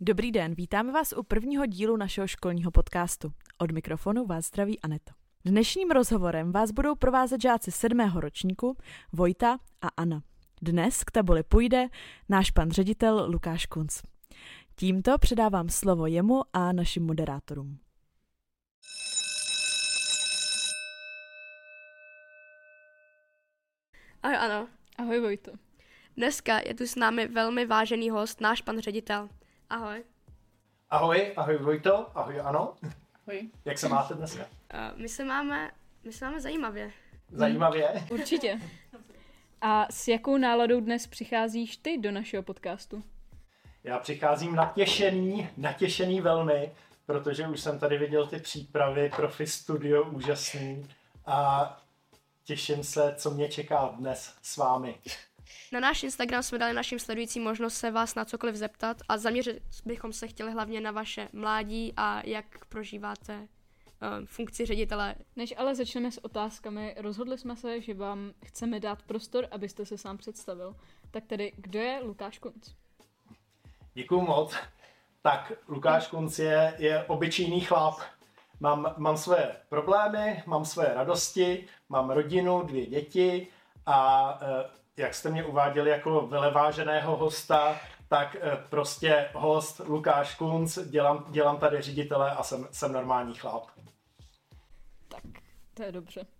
Dobrý den, vítáme vás u prvního dílu našeho školního podcastu. Od mikrofonu vás zdraví Aneto. Dnešním rozhovorem vás budou provázet žáci sedmého ročníku Vojta a Anna. Dnes k tabuli půjde náš pan ředitel Lukáš Kunc. Tímto předávám slovo jemu a našim moderátorům. Ahoj, ano. Ahoj Vojto. Dneska je tu s námi velmi vážený host, náš pan ředitel. Ahoj. Ahoj, ahoj Vojto, ahoj Ano. Ahoj. Jak se máte dneska? Uh, my se máme, my se máme zajímavě. Zajímavě. Určitě. A s jakou náladou dnes přicházíš ty do našeho podcastu? Já přicházím natěšený, natěšený velmi, protože už jsem tady viděl ty přípravy, profi studio úžasný a těším se, co mě čeká dnes s vámi. Na náš Instagram jsme dali našim sledujícím možnost se vás na cokoliv zeptat a zaměřit bychom se chtěli hlavně na vaše mládí a jak prožíváte um, funkci ředitele. Než ale začneme s otázkami, rozhodli jsme se, že vám chceme dát prostor, abyste se sám představil. Tak tedy, kdo je Lukáš Kunc? Děkuju moc. Tak Lukáš Kunc je, je obyčejný chlap. Mám, mám své problémy, mám své radosti, mám rodinu, dvě děti a e, jak jste mě uváděli jako veleváženého hosta, tak eh, prostě host Lukáš Kunc, dělám, dělám tady ředitele a jsem, jsem normální chlap. Tak, to je dobře.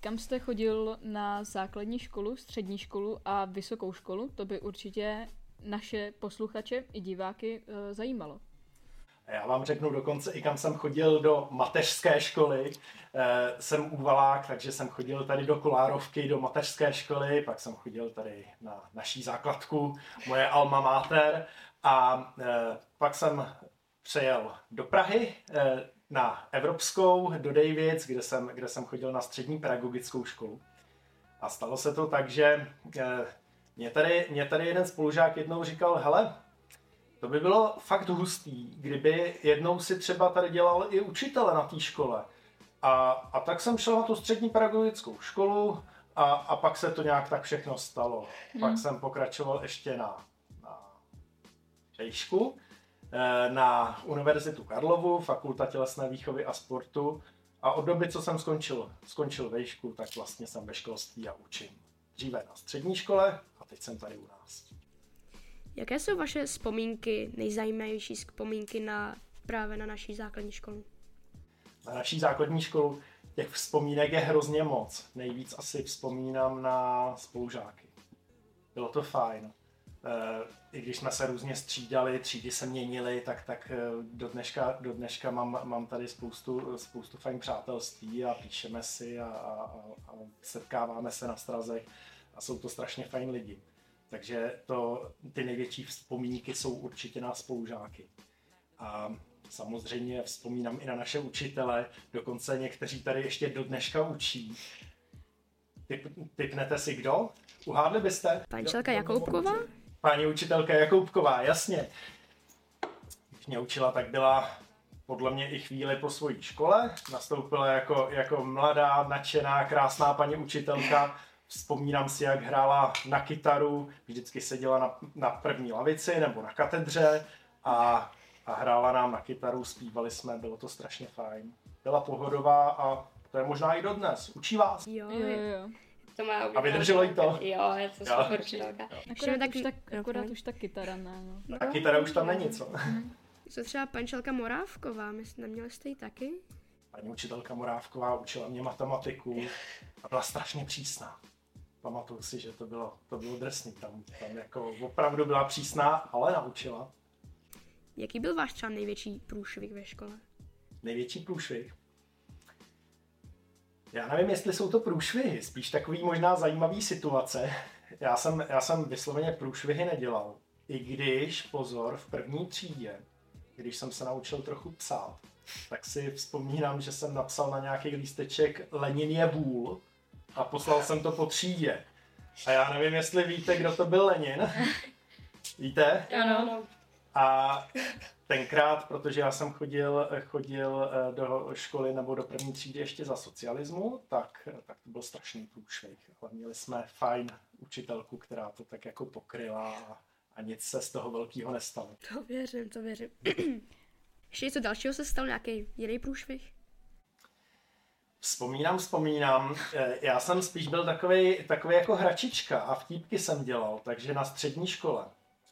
Kam jste chodil na základní školu, střední školu a vysokou školu? To by určitě naše posluchače i diváky e, zajímalo. Já vám řeknu dokonce i kam jsem chodil do mateřské školy. E, jsem úvalák, takže jsem chodil tady do Kolárovky, do mateřské školy, pak jsem chodil tady na naší základku, moje alma mater a e, pak jsem přejel do Prahy e, na Evropskou, do Davids, kde jsem, kde jsem chodil na střední pedagogickou školu. A stalo se to tak, že e, mě tady, mě tady jeden spolužák jednou říkal, hele, to by bylo fakt hustý, kdyby jednou si třeba tady dělal i učitele na té škole. A, a tak jsem šel na tu střední pedagogickou školu a, a pak se to nějak tak všechno stalo. Hmm. Pak jsem pokračoval ještě na, na šejšku, eh, na Univerzitu Karlovu, Fakulta tělesné výchovy a sportu. A od doby, co jsem skončil, skončil vejšku, tak vlastně jsem ve školství a učím. Dříve na střední škole a teď jsem tady u nás. Jaké jsou vaše vzpomínky, nejzajímavější vzpomínky na právě na naší základní školu? Na naší základní školu těch vzpomínek je hrozně moc. Nejvíc asi vzpomínám na spolužáky. Bylo to fajn. E, I když jsme se různě střídali, třídy se měnily, tak, tak eh, do dneška, do dneška mám, mám tady spoustu, spoustu fajn přátelství a píšeme si a, a, a setkáváme se na strazech a jsou to strašně fajn lidi. Takže to, ty největší vzpomínky jsou určitě na spolužáky. A samozřejmě vzpomínám i na naše učitele, dokonce někteří tady ještě do dneška učí. Typ, typnete si kdo? Uhádli byste? Paní učitelka Jakoubková? Paní učitelka Jakoubková, jasně. Když mě učila, tak byla podle mě i chvíli po své škole. Nastoupila jako, jako mladá, nadšená, krásná paní učitelka Vzpomínám si, jak hrála na kytaru, vždycky seděla na, na první lavici nebo na katedře a, a hrála nám na kytaru, zpívali jsme, bylo to strašně fajn. Byla pohodová a to je možná i dodnes. Učí vás? Jo, jo, jo. To má a vydrželo jí to? Jo, je to super učitelka. Akorát, tak, už, tak, akorát už ta kytara ne, no. no. Ta kytara už tam není, co? Co třeba pančelka Morávková, my neměli jste ji taky? Paní učitelka Morávková učila mě matematiku a byla strašně přísná pamatuju si, že to bylo, to bylo drsný. Tam, tam jako opravdu byla přísná, ale naučila. Jaký byl váš třeba největší průšvih ve škole? Největší průšvih? Já nevím, jestli jsou to průšvihy, spíš takový možná zajímavý situace. Já jsem, já jsem vysloveně průšvihy nedělal. I když, pozor, v první třídě, když jsem se naučil trochu psát, tak si vzpomínám, že jsem napsal na nějaký lísteček Lenin je vůl a poslal jsem to po třídě. A já nevím, jestli víte, kdo to byl Lenin. Víte? Ano. A tenkrát, protože já jsem chodil, chodil eh, do školy nebo do první třídy ještě za socialismu, tak, tak to byl strašný průšvih. Ale měli jsme fajn učitelku, která to tak jako pokryla a, a nic se z toho velkého nestalo. To věřím, to věřím. Ještě něco dalšího se stalo, nějaký jiný průšvih? Vzpomínám, vzpomínám. Já jsem spíš byl takový, takový jako hračička a vtípky jsem dělal, takže na střední škole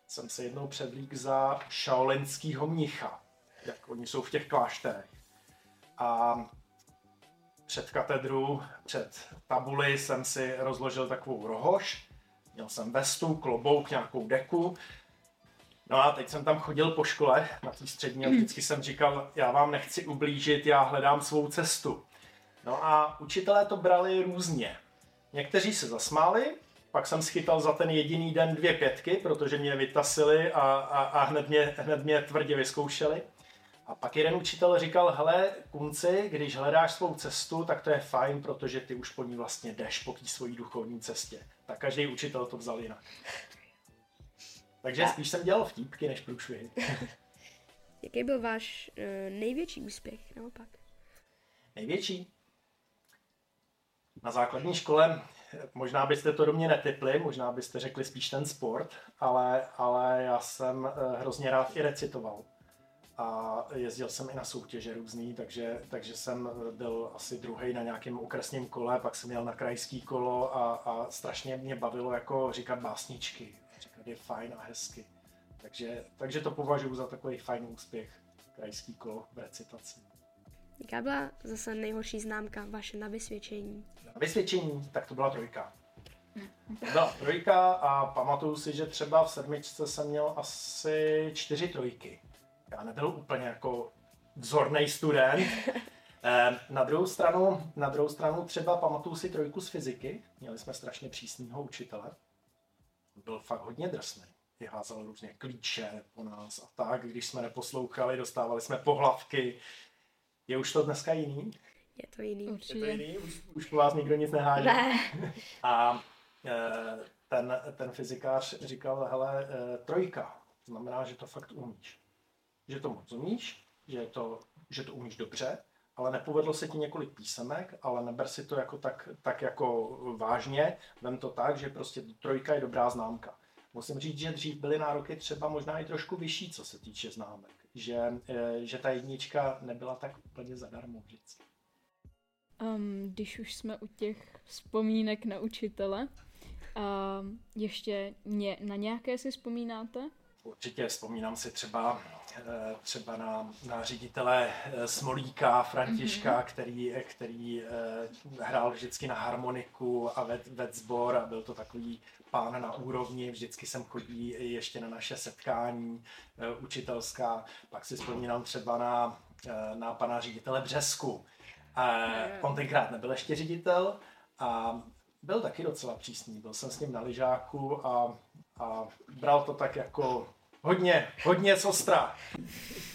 jsem se jednou předlík za šaolinskýho mnicha, jak oni jsou v těch klášterech. A před katedru, před tabuli jsem si rozložil takovou rohož, měl jsem vestu, klobouk, nějakou deku. No a teď jsem tam chodil po škole na té střední a vždycky jsem říkal, já vám nechci ublížit, já hledám svou cestu. No a učitelé to brali různě. Někteří se zasmáli, pak jsem schytal za ten jediný den dvě pětky, protože mě vytasili a, a, a hned, mě, hned mě tvrdě vyzkoušeli. A pak jeden učitel říkal, hele, kunci, když hledáš svou cestu, tak to je fajn, protože ty už po ní vlastně jdeš po té svojí duchovní cestě. Tak každý učitel to vzal jinak. Takže spíš jsem dělal vtípky než průšvihy. Jaký byl váš uh, největší úspěch naopak? Největší? Na základní škole možná byste to do mě netypli, možná byste řekli spíš ten sport, ale, ale já jsem eh, hrozně rád i recitoval. A jezdil jsem i na soutěže různý, takže, takže jsem byl asi druhý na nějakém okresním kole, pak jsem jel na krajský kolo a, a strašně mě bavilo jako říkat básničky. Říkat je fajn a hezky. Takže, takže to považuji za takový fajn úspěch, krajský kolo v recitaci. Jaká byla zase nejhorší známka vaše na vysvědčení? Na vysvědčení, tak to byla trojka. To byla trojka a pamatuju si, že třeba v sedmičce jsem měl asi čtyři trojky. Já nebyl úplně jako vzorný student. Eh, Na druhou, stranu, na druhou stranu třeba pamatuju si trojku z fyziky. Měli jsme strašně přísného učitele. Byl fakt hodně drsný. Vyházel různě klíče po nás a tak. Když jsme neposlouchali, dostávali jsme pohlavky. Je už to dneska jiný? Je to jiný. Je to Určitě. jiný? Už, už po vás nikdo nic neháže? Ne. A eh, ten, ten fyzikář říkal, hele, eh, trojka, znamená, že to fakt umíš. Že to moc umíš, že to, že to umíš dobře, ale nepovedlo se ti několik písemek, ale neber si to jako tak, tak jako vážně, vem to tak, že prostě trojka je dobrá známka. Musím říct, že dřív byly nároky třeba možná i trošku vyšší, co se týče známek. Že, eh, že ta jednička nebyla tak úplně zadarmo vždycky. Um, když už jsme u těch vzpomínek na učitele, um, ještě ně, na nějaké si vzpomínáte? Určitě vzpomínám si třeba, eh, třeba na, na ředitele eh, Smolíka, Františka, mm-hmm. který, který eh, hrál vždycky na harmoniku a ved, ved sbor a byl to takový pán na úrovni, vždycky jsem chodí ještě na naše setkání učitelská. Pak si vzpomínám třeba na, na pana ředitele Břesku. On tenkrát nebyl ještě ředitel a byl taky docela přísný. Byl jsem s ním na lyžáku a, a bral to tak jako hodně, hodně sostra.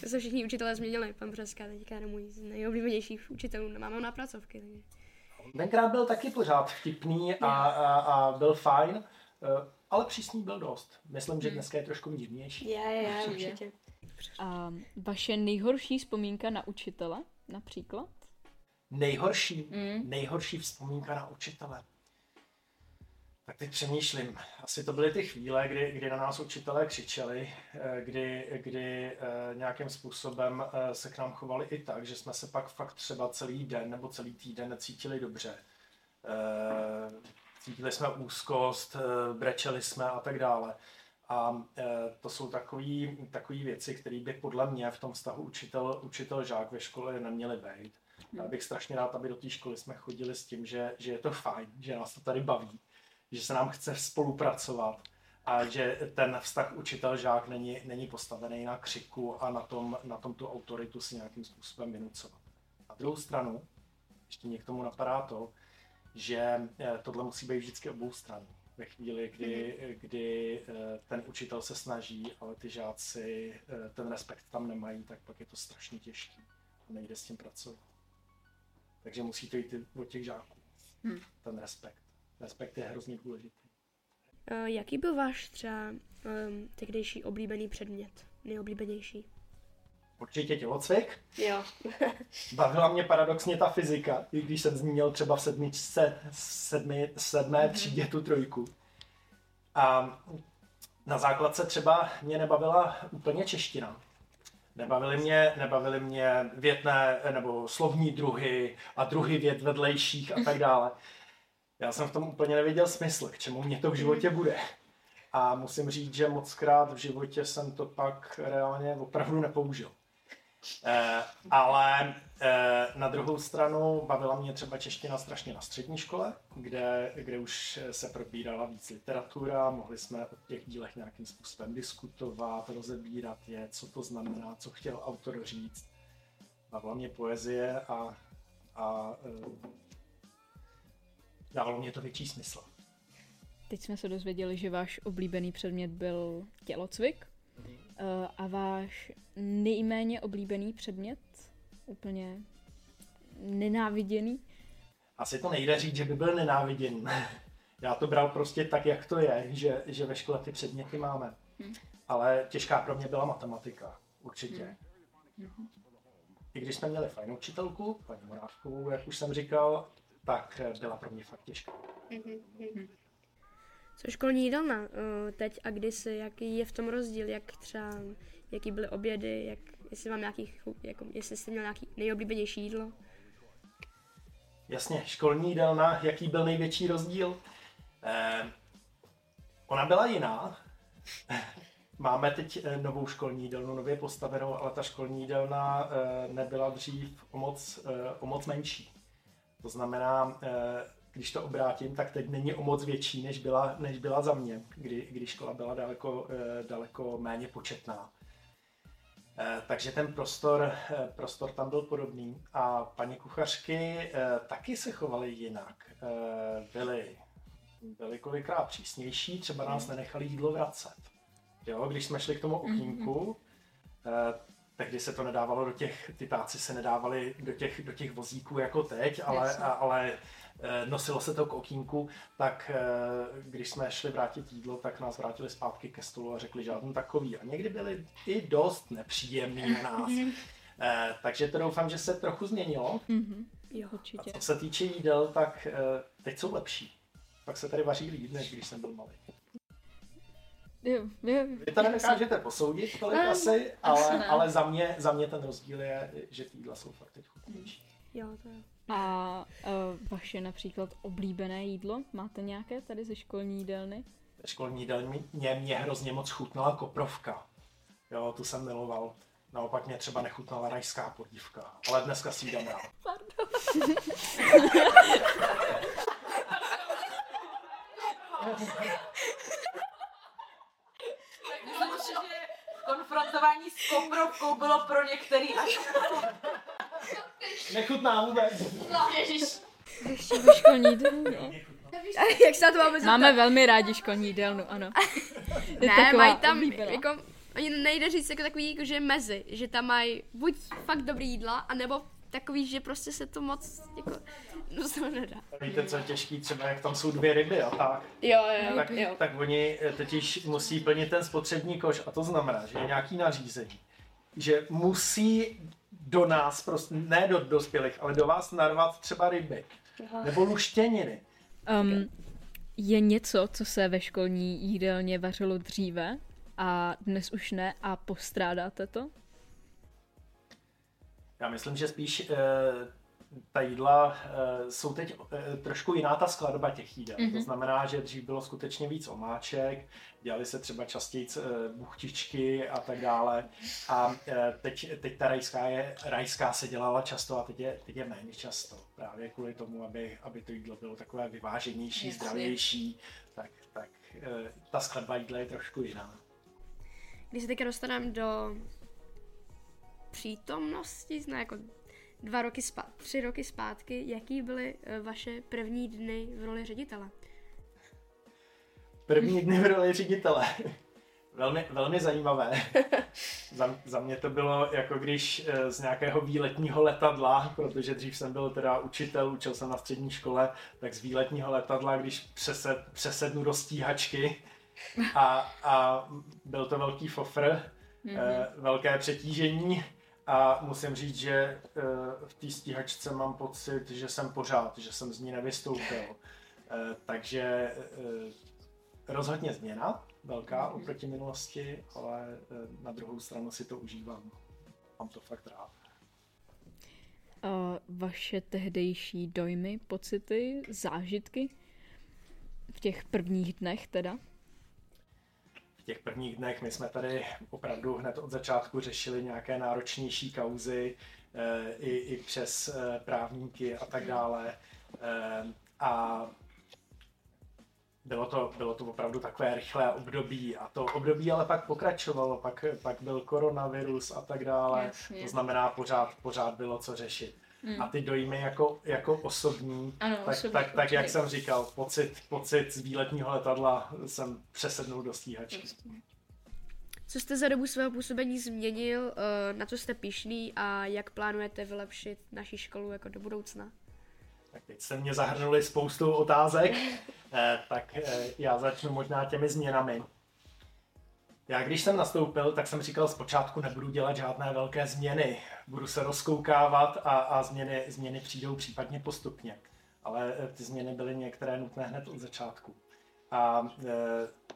To se všichni učitelé změnili. Pan Břeska teďka je můj z nejoblíbenějších učitelů. Máme ho na pracovky. Takže. Tenkrát byl taky pořád vtipný a, a, a byl fajn, eh, ale přísný byl dost. Myslím, že dneska je trošku mírnější. Je, je, určitě. A vaše nejhorší vzpomínka na učitele například? Nejhorší, Mm. nejhorší vzpomínka na učitele. Teď přemýšlím. Asi to byly ty chvíle, kdy, kdy na nás učitelé křičeli, eh, kdy, kdy eh, nějakým způsobem eh, se k nám chovali i tak, že jsme se pak fakt třeba celý den nebo celý týden necítili dobře. Cítili jsme úzkost, brečeli jsme a tak dále. A to jsou takové věci, které by podle mě v tom vztahu učitel, učitel žák ve škole neměly být. Já bych strašně rád, aby do té školy jsme chodili s tím, že, že je to fajn, že nás to tady baví, že se nám chce spolupracovat a že ten vztah učitel-žák není, není postavený na křiku a na tom, na tom tu autoritu si nějakým způsobem vynucovat. Na druhou stranu, ještě mě k tomu napadá to, že eh, tohle musí být vždycky obou stran. Ve chvíli, kdy, kdy eh, ten učitel se snaží, ale ty žáci eh, ten respekt tam nemají, tak pak je to strašně těžké. Nejde s tím pracovat. Takže musí to jít od těch žáků. Hmm. Ten respekt. Respekt je hrozně důležitý. Uh, jaký byl váš třeba um, tehdejší oblíbený předmět? nejoblíbenější? Určitě tělocvik. Jo. Bavila mě paradoxně ta fyzika, i když jsem zmínil třeba v sedmičce, sedmi, sedmé třídě tu trojku. A na základce třeba mě nebavila úplně čeština. Nebavily mě, nebavily mě větné nebo slovní druhy a druhy vět vedlejších a tak dále. Já jsem v tom úplně neviděl smysl, k čemu mě to v životě bude. A musím říct, že moc krát v životě jsem to pak reálně opravdu nepoužil. Eh, ale eh, na druhou stranu bavila mě třeba čeština strašně na střední škole, kde, kde už se probírala víc literatura, mohli jsme o těch dílech nějakým způsobem diskutovat, rozebírat je, co to znamená, co chtěl autor říct. Bavila mě poezie a, a eh, dávalo mě to větší smysl. Teď jsme se dozvěděli, že váš oblíbený předmět byl tělocvik. Uh, a váš nejméně oblíbený předmět? Úplně nenáviděný? Asi to nejde říct, že by byl nenáviděný. Já to bral prostě tak, jak to je, že, že ve škole ty předměty máme. Hmm. Ale těžká pro mě byla matematika, určitě. Hmm. I když jsme měli fajnou učitelku, paní Morávkovou, jak už jsem říkal, tak byla pro mě fakt těžká. Hmm. Co školní jídelna uh, teď a kdysi, jaký je v tom rozdíl, jak třeba, jaký byly obědy, jak, jestli mám nějaký, jako, jestli jste měl nějaký nejoblíbenější jídlo? Jasně, školní jídelna, jaký byl největší rozdíl? Eh, ona byla jiná. Máme teď eh, novou školní jídelnu, nově postavenou, ale ta školní jídelna eh, nebyla dřív o moc, eh, o moc menší. To znamená, když to obrátím, tak teď není o moc větší, než byla, než byla za mě, kdy, kdy škola byla daleko, eh, daleko méně početná. Eh, takže ten prostor, eh, prostor tam byl podobný a paní kuchařky taky se chovaly jinak. Byly, byly kolikrát přísnější, třeba nás nenechali jídlo vracet. Jo, když jsme šli k tomu okýnku, tehdy se to nedávalo do těch, ty táci se nedávali do těch, do těch vozíků jako teď, ale, ale Eh, nosilo se to k okýnku, tak eh, když jsme šli vrátit jídlo, tak nás vrátili zpátky ke stolu a řekli žádný takový. A někdy byli i dost nepříjemní na nás. Eh, takže to doufám, že se trochu změnilo. Mm-hmm. Jo, určitě. A co se týče jídel, tak teď jsou lepší. Pak se tady vaří líp, než když jsem byl malý. Jo, jo, Vy to nedokážete posoudit tolik asi, ale, ale za, mě, za mě ten rozdíl je, že ty jídla jsou fakt teď chutnější. Jo, to je. A uh, vaše například oblíbené jídlo? Máte nějaké tady ze školní jídelny? Ze školní jídelny mě, mě hrozně moc chutnala koprovka. Jo, tu jsem miloval. Naopak mě třeba nechutnala rajská podívka. Ale dneska si jdem rád. Pardon. konfrontování s koprovkou bylo pro některý až Nechutná vůbec. No, ježiš. Ještě školní jídelnu, no. Jak se na to máme zeptat? Máme velmi rádi školní jídelnu, ano. ne, mají tam, oblíbená. jako, oni nejde říct jako takový, jako, že mezi, že tam mají buď fakt dobrý jídla, anebo takový, že prostě se to moc, jako, no to nedá. Víte, co je těžký, třeba jak tam jsou dvě ryby a tak. Jo, jo, tak, jo. tak oni totiž musí plnit ten spotřební koš a to znamená, že je nějaký nařízení, že musí do nás, prostě, ne do dospělých, ale do vás narvat třeba ryby. Aha. Nebo luštěniny. Um, je něco, co se ve školní jídelně vařilo dříve a dnes už ne a postrádáte to? Já myslím, že spíš e, ta jídla e, jsou teď e, trošku jiná ta skladba těch jídel. Mm-hmm. To mhm. znamená, že dřív bylo skutečně víc omáček, dělali se třeba častěji e, buchtičky a tak dále. A teď, teď ta rajská, je, rajská se dělala často a teď je, teď je méně často. Právě kvůli tomu, aby, aby to jídlo bylo takové vyváženější, Jasně. zdravější. Tak, tak ta skladba jídla je trošku jiná. Když se teďka dostaneme do přítomnosti, zná jako dva roky zpátky, tři roky zpátky, jaký byly eh, vaše první dny v roli ředitele? První dny v roli ředitele. Velmi, velmi zajímavé. za, za mě to bylo jako když eh, z nějakého výletního letadla, protože dřív jsem byl teda učitel, učil jsem na střední škole, tak z výletního letadla, když přesed, přesednu do stíhačky a, a byl to velký fofr, mm-hmm. velké přetížení a musím říct, že v té stíhačce mám pocit, že jsem pořád, že jsem z ní nevystoupil. Takže rozhodně změna, velká mhm. oproti minulosti, ale na druhou stranu si to užívám. Mám to fakt rád. A vaše tehdejší dojmy, pocity, zážitky v těch prvních dnech teda? V těch prvních dnech my jsme tady opravdu hned od začátku řešili nějaké náročnější kauzy, eh, i, i přes eh, právníky a tak dále. Eh, a bylo to, bylo to opravdu takové rychlé období a to období ale pak pokračovalo, pak, pak byl koronavirus a tak dále, Jasně. to znamená pořád, pořád bylo co řešit. Hmm. A ty dojmy jako, jako osobní, ano, tak, osobní, tak, tak, jak jsem říkal, pocit, pocit z výletního letadla jsem přesednul do stíhačky. Co jste za dobu svého působení změnil, eh, na co jste pišný a jak plánujete vylepšit naši školu jako do budoucna? Tak teď jste mě zahrnuli spoustu otázek, eh, tak eh, já začnu možná těmi změnami. Já když jsem nastoupil, tak jsem říkal zpočátku nebudu dělat žádné velké změny. Budu se rozkoukávat a, a změny, změny přijdou případně postupně. Ale eh, ty změny byly některé nutné hned od začátku. A e,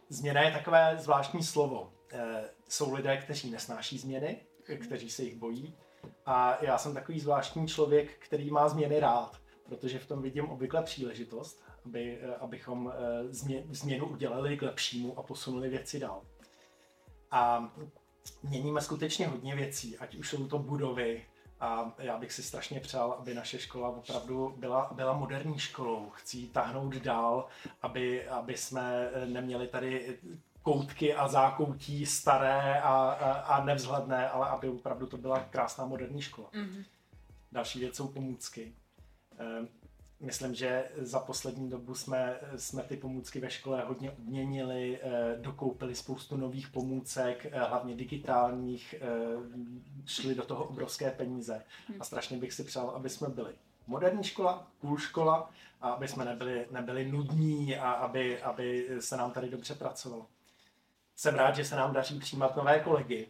změna je takové zvláštní slovo. E, jsou lidé, kteří nesnáší změny, kteří se jich bojí. A já jsem takový zvláštní člověk, který má změny rád protože v tom vidím obvykle příležitost, aby, abychom eh, změnu udělali k lepšímu a posunuli věci dál. A měníme skutečně hodně věcí, ať už jsou to budovy, a já bych si strašně přál, aby naše škola opravdu byla, byla moderní školou. Chci tahnout dál, aby, aby jsme eh, neměli tady koutky a zákoutí staré a, a, a nevzhledné, ale aby opravdu to byla krásná moderní škola. Mm-hmm. Další věc jsou pomůcky. Myslím, že za poslední dobu jsme, jsme ty pomůcky ve škole hodně obměnili, eh, dokoupili spoustu nových pomůcek, eh, hlavně digitálních, eh, šli do toho obrovské peníze a strašně bych si přál, aby jsme byli moderní škola, půl škola a aby jsme nebyli, nebyli nudní a aby, aby se nám tady dobře pracovalo. Jsem rád, že se nám daří přijímat nové kolegy,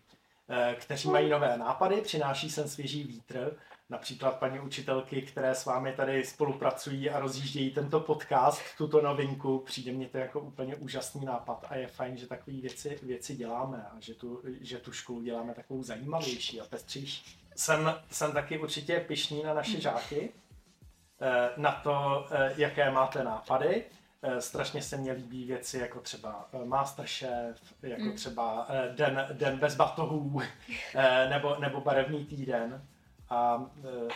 kteří mají nové nápady, přináší sem svěží vítr například paní učitelky, které s vámi tady spolupracují a rozjíždějí tento podcast, tuto novinku, přijde mně to jako úplně úžasný nápad a je fajn, že takové věci, věci děláme a že tu, že tu školu děláme takovou zajímavější a pestřejší. Jsem, jsem taky určitě pišný na naše žáky, eh, na to, eh, jaké máte nápady. Eh, strašně se mně líbí věci jako třeba Masterchef, jako mm. třeba Den, den bez batohů, nebo, nebo Barevný týden. A e,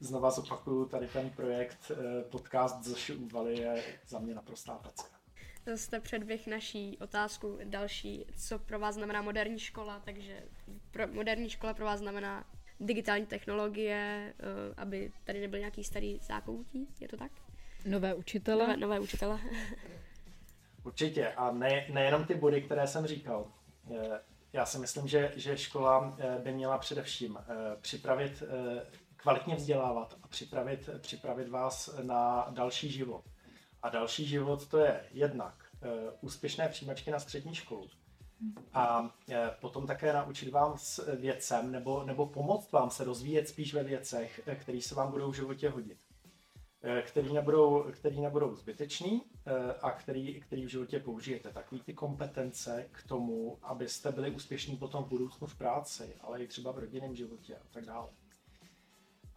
znova zopakuju, tady ten projekt e, podcast Zoši Úvaly je za mě naprostá pecka. To jste předběh naší otázku další, co pro vás znamená moderní škola, takže pro, moderní škola pro vás znamená digitální technologie, e, aby tady nebyl nějaký starý zákoutí, je to tak? Nové učitele. Nové, nové učitele. Určitě a ne, nejenom ty body, které jsem říkal. Já si myslím, že, že škola eh, by měla především eh, připravit, eh, kvalitně vzdělávat a připravit, připravit vás na další život. A další život to je jednak úspěšné přijímačky na střední školu, a potom také naučit vám s věcem nebo, nebo pomoct vám se rozvíjet spíš ve věcech, které se vám budou v životě hodit. Eh, který nebudou, který nebudou zbytečný eh, a který, který v životě použijete. Takový ty kompetence k tomu, abyste byli úspěšní potom v budoucnu v práci, ale i třeba v rodinném životě a tak dále.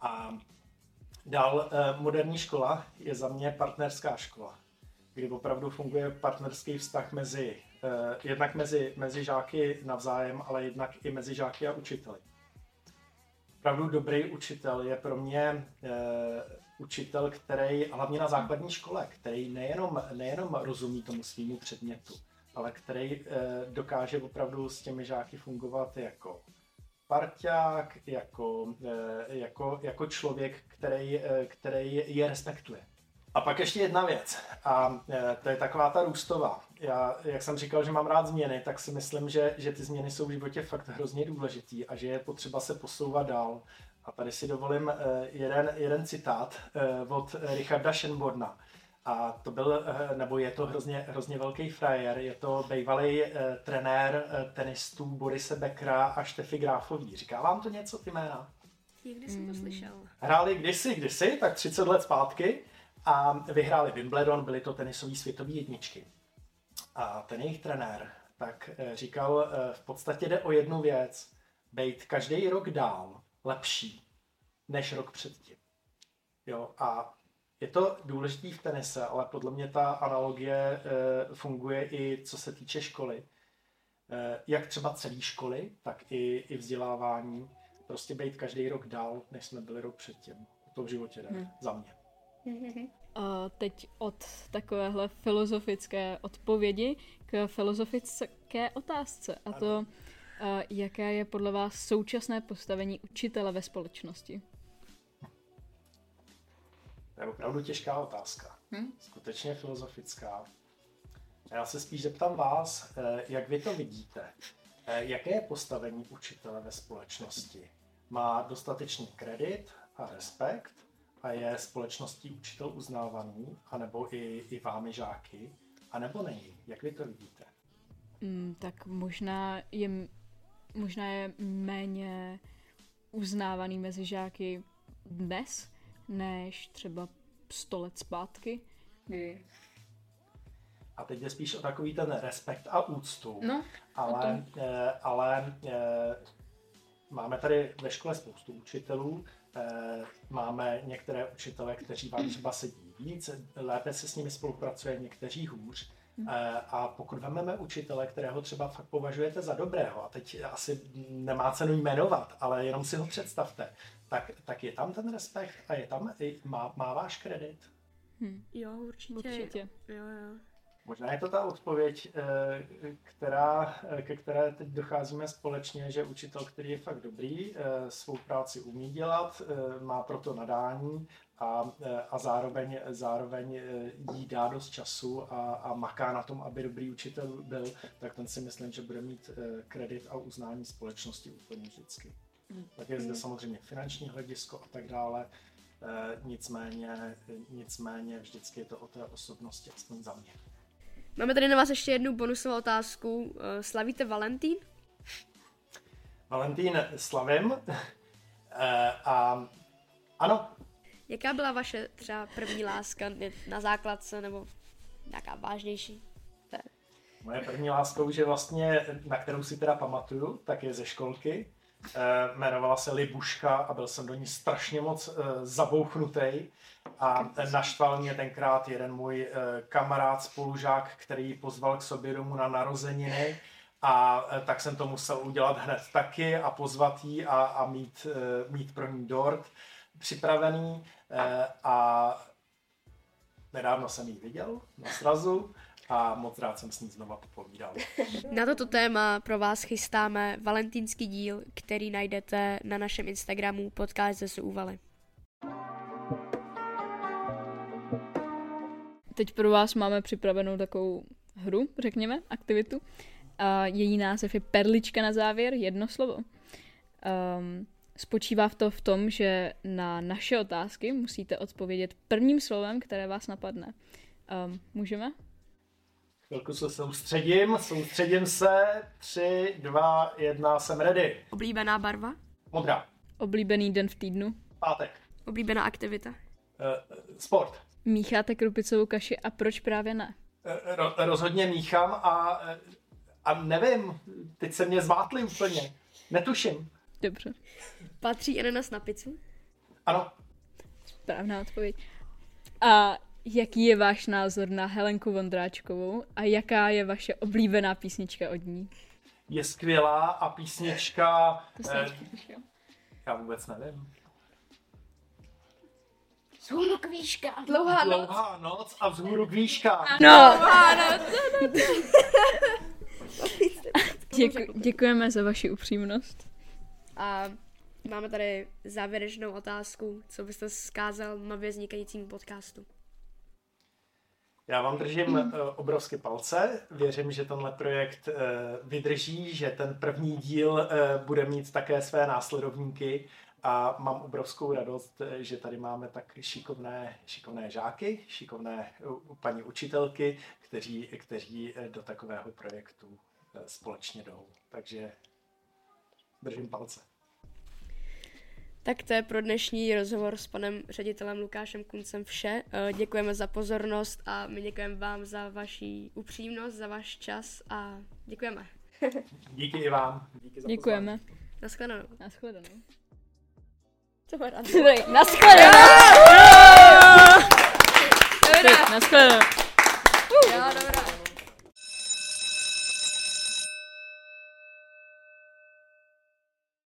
A dál eh, moderní škola je za mě partnerská škola, kdy opravdu funguje partnerský vztah mezi, jednak mezi, mezi žáky navzájem, ale jednak i mezi žáky a učiteli. Opravdu dobrý učitel je pro mě učitel, který, hlavně na základní škole, který nejenom, nejenom rozumí tomu svýmu předmětu, ale který eh, dokáže opravdu s těmi žáky fungovat jako parťák, jako, eh, jako, jako člověk, který, eh, který je respektuje. A pak ještě jedna věc, a to je taková ta růstová. Já, jak jsem říkal, že mám rád změny, tak si myslím, že, že ty změny jsou v životě fakt hrozně důležitý a že je potřeba se posouvat dál a tady si dovolím eh, jeden, jeden citát eh, od Richarda Schönborna. A to byl, eh, nebo je to hrozně, hrozně velký frajer, je to bývalý trenér tenistů Borise Beckera a Štefy Gráfový. Říká vám to něco, ty jména? Někdy jsem to slyšel. Hráli kdysi, kdysi, tak 30 let zpátky a vyhráli Wimbledon, byly to tenisové světové jedničky. A ten jejich trenér tak říkal, v podstatě jde o jednu věc, být každý rok dál lepší než rok předtím. Jo, a je to důležitý v tenise, ale podle mě ta analogie e, funguje i co se týče školy. E, jak třeba celé školy, tak i, i vzdělávání. Prostě být každý rok dál, než jsme byli rok předtím. To v životě jde, hmm. za mě. A teď od takovéhle filozofické odpovědi k filozofické otázce. A to, a jaké je podle vás současné postavení učitele ve společnosti? To je opravdu těžká otázka. Hmm? Skutečně filozofická. Já se spíš zeptám vás, eh, jak vy to vidíte. Eh, jaké je postavení učitele ve společnosti? Má dostatečný kredit a respekt a je společností učitel uznávaný, anebo i, i vámi žáky, anebo není? Jak vy to vidíte? Mm, tak možná je, možná je méně uznávaný mezi žáky dnes, než třeba 100 let zpátky. A teď je spíš o takový ten respekt a úctu. No, ale, eh, ale eh, máme tady ve škole spoustu učitelů, eh, máme některé učitele, kteří vám třeba sedí víc, lépe se s nimi spolupracuje, někteří hůř. Eh, a pokud vezmeme učitele, kterého třeba fakt považujete za dobrého, a teď asi nemá cenu jmenovat, ale jenom si ho představte, tak, tak je tam ten respekt a je tam, má, má váš kredit? Hmm. Jo, určitě. určitě. Jo, jo. Možná je to ta odpověď, eh, která, eh, ke které teď docházíme společně, že učitel, který je fakt dobrý, svou práci umí dělat, má proto nadání a, a zároveň, zároveň jí dá dost času a, a maká na tom, aby dobrý učitel byl, tak ten si myslím, že bude mít kredit a uznání společnosti úplně vždycky. Tak je zde samozřejmě finanční hledisko a tak dále. E, nicméně, nicméně vždycky je to o té osobnosti, aspoň za mě. Máme tady na vás ještě jednu bonusovou otázku. Slavíte Valentín? Valentín slavím. A ano. Jaká byla vaše třeba první láska na základce nebo nějaká vážnější? Moje první láska už je vlastně, na kterou si teda pamatuju, tak je ze školky. Eh, jmenovala se Libuška a byl jsem do ní strašně moc eh, zabouchnutý. A naštval mě tenkrát jeden můj eh, kamarád, spolužák, který pozval k sobě domů na narozeniny. A tak jsem to musel udělat hned taky a pozvat jí a, a mít, mít pro ní dort připravený. A nedávno jsem ji viděl na srazu a moc rád jsem s ní znova popovídal. Na toto téma pro vás chystáme valentýnský díl, který najdete na našem Instagramu podcast ze Úvaly. Teď pro vás máme připravenou takovou hru, řekněme, aktivitu. A její název je Perlička na závěr, jedno slovo. Um, spočívá v to v tom, že na naše otázky musíte odpovědět prvním slovem, které vás napadne. Um, můžeme? Chvilku se soustředím, soustředím se. Tři, dva, jedna, jsem ready. Oblíbená barva? Modrá. Oblíbený den v týdnu? Pátek. Oblíbená aktivita? Uh, sport. Mícháte krupicovou kaši a proč právě ne? Uh, ro- rozhodně míchám a, a nevím, teď se mě zvátli úplně. Netuším. Dobře. Patří ananas na pizzu? Ano. Správná odpověď. A Jaký je váš názor na Helenku Vondráčkovou a jaká je vaše oblíbená písnička od ní? Je skvělá a písnička... To eh, já vůbec nevím. Vzhůru k výška. Dlouhá noc. Dlouhá noc a vzhůru k výška. No. Děku, děkujeme za vaši upřímnost. A máme tady závěrečnou otázku, co byste zkázal nově vznikajícím podcastu. Já vám držím uh, obrovské palce. Věřím, že tenhle projekt uh, vydrží, že ten první díl uh, bude mít také své následovníky a mám obrovskou radost, že tady máme tak šikovné, šikovné žáky, šikovné paní učitelky, kteří, kteří do takového projektu společně jdou. Takže držím palce. Tak to je pro dnešní rozhovor s panem ředitelem Lukášem Kuncem vše. Eh, děkujeme za pozornost a my děkujeme vám za vaši upřímnost, za váš čas a děkujeme. Díky i vám. Díky za děkujeme. Naschledanou. Naschledanou. To Naschledanou. Naschledanou. Naschledanou.